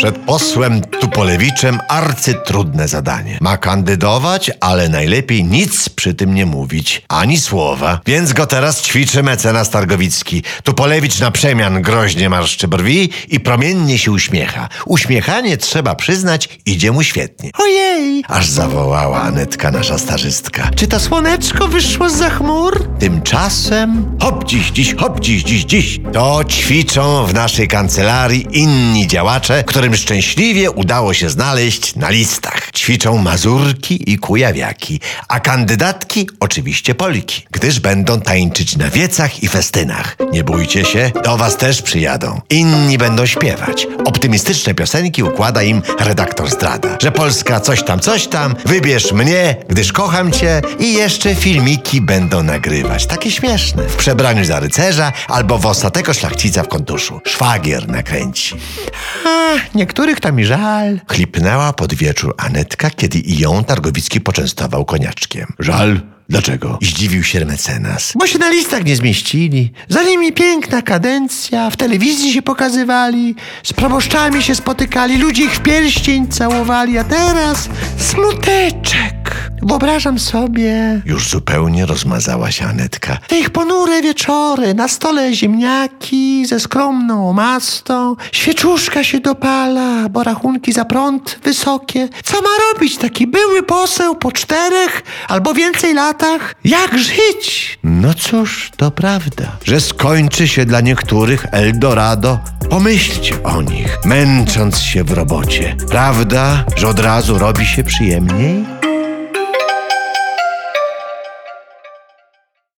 Przed posłem Tupolewiczem arcytrudne zadanie. Ma kandydować, ale najlepiej nic przy tym nie mówić, ani słowa. Więc go teraz ćwiczy mecenas Targowicki. Tupolewicz na przemian groźnie marszczy brwi i promiennie się uśmiecha. Uśmiechanie, trzeba przyznać, idzie mu świetnie. Ojej! Aż zawołała Anetka, nasza starzystka. Czy to słoneczko wyszło za chmur? Tymczasem hop dziś, dziś, hop dziś, dziś, dziś. To ćwiczą w naszej kancelarii inni działacze, którym szczęśliwie udało się znaleźć na listach. Ćwiczą mazurki i kujawiaki, a kandydatki oczywiście Polki, gdyż będą tańczyć na wiecach i festynach. Nie bójcie się, do was też przyjadą. Inni będą śpiewać. Optymistyczne piosenki układa im redaktor zdrada, że Polska coś tam, coś tam, wybierz mnie, gdyż kocham cię i jeszcze filmiki będą nagrywać. Takie śmieszne. W przebraniu za rycerza albo w ostatego szlachcica w kontuszu. Szwagier nakręci. Ach, niektórych to mi żal. Chlipnęła pod wieczór Anetka, kiedy i ją Targowicki poczęstował koniaczkiem. Żal? Dlaczego? Zdziwił się mecenas. Bo się na listach nie zmieścili. Za nimi piękna kadencja, w telewizji się pokazywali, z proboszczami się spotykali, ludzie ich w pierścień całowali, a teraz smuteczek. Wyobrażam sobie... Już zupełnie rozmazała się Anetka. Te ich ponure wieczory, na stole ziemniaki ze skromną omastą, świeczuszka się dopala, bo rachunki za prąd wysokie. Co ma robić taki były poseł po czterech albo więcej latach? Jak żyć? No cóż, to prawda, że skończy się dla niektórych Eldorado. Pomyślcie o nich, męcząc się w robocie. Prawda, że od razu robi się przyjemniej?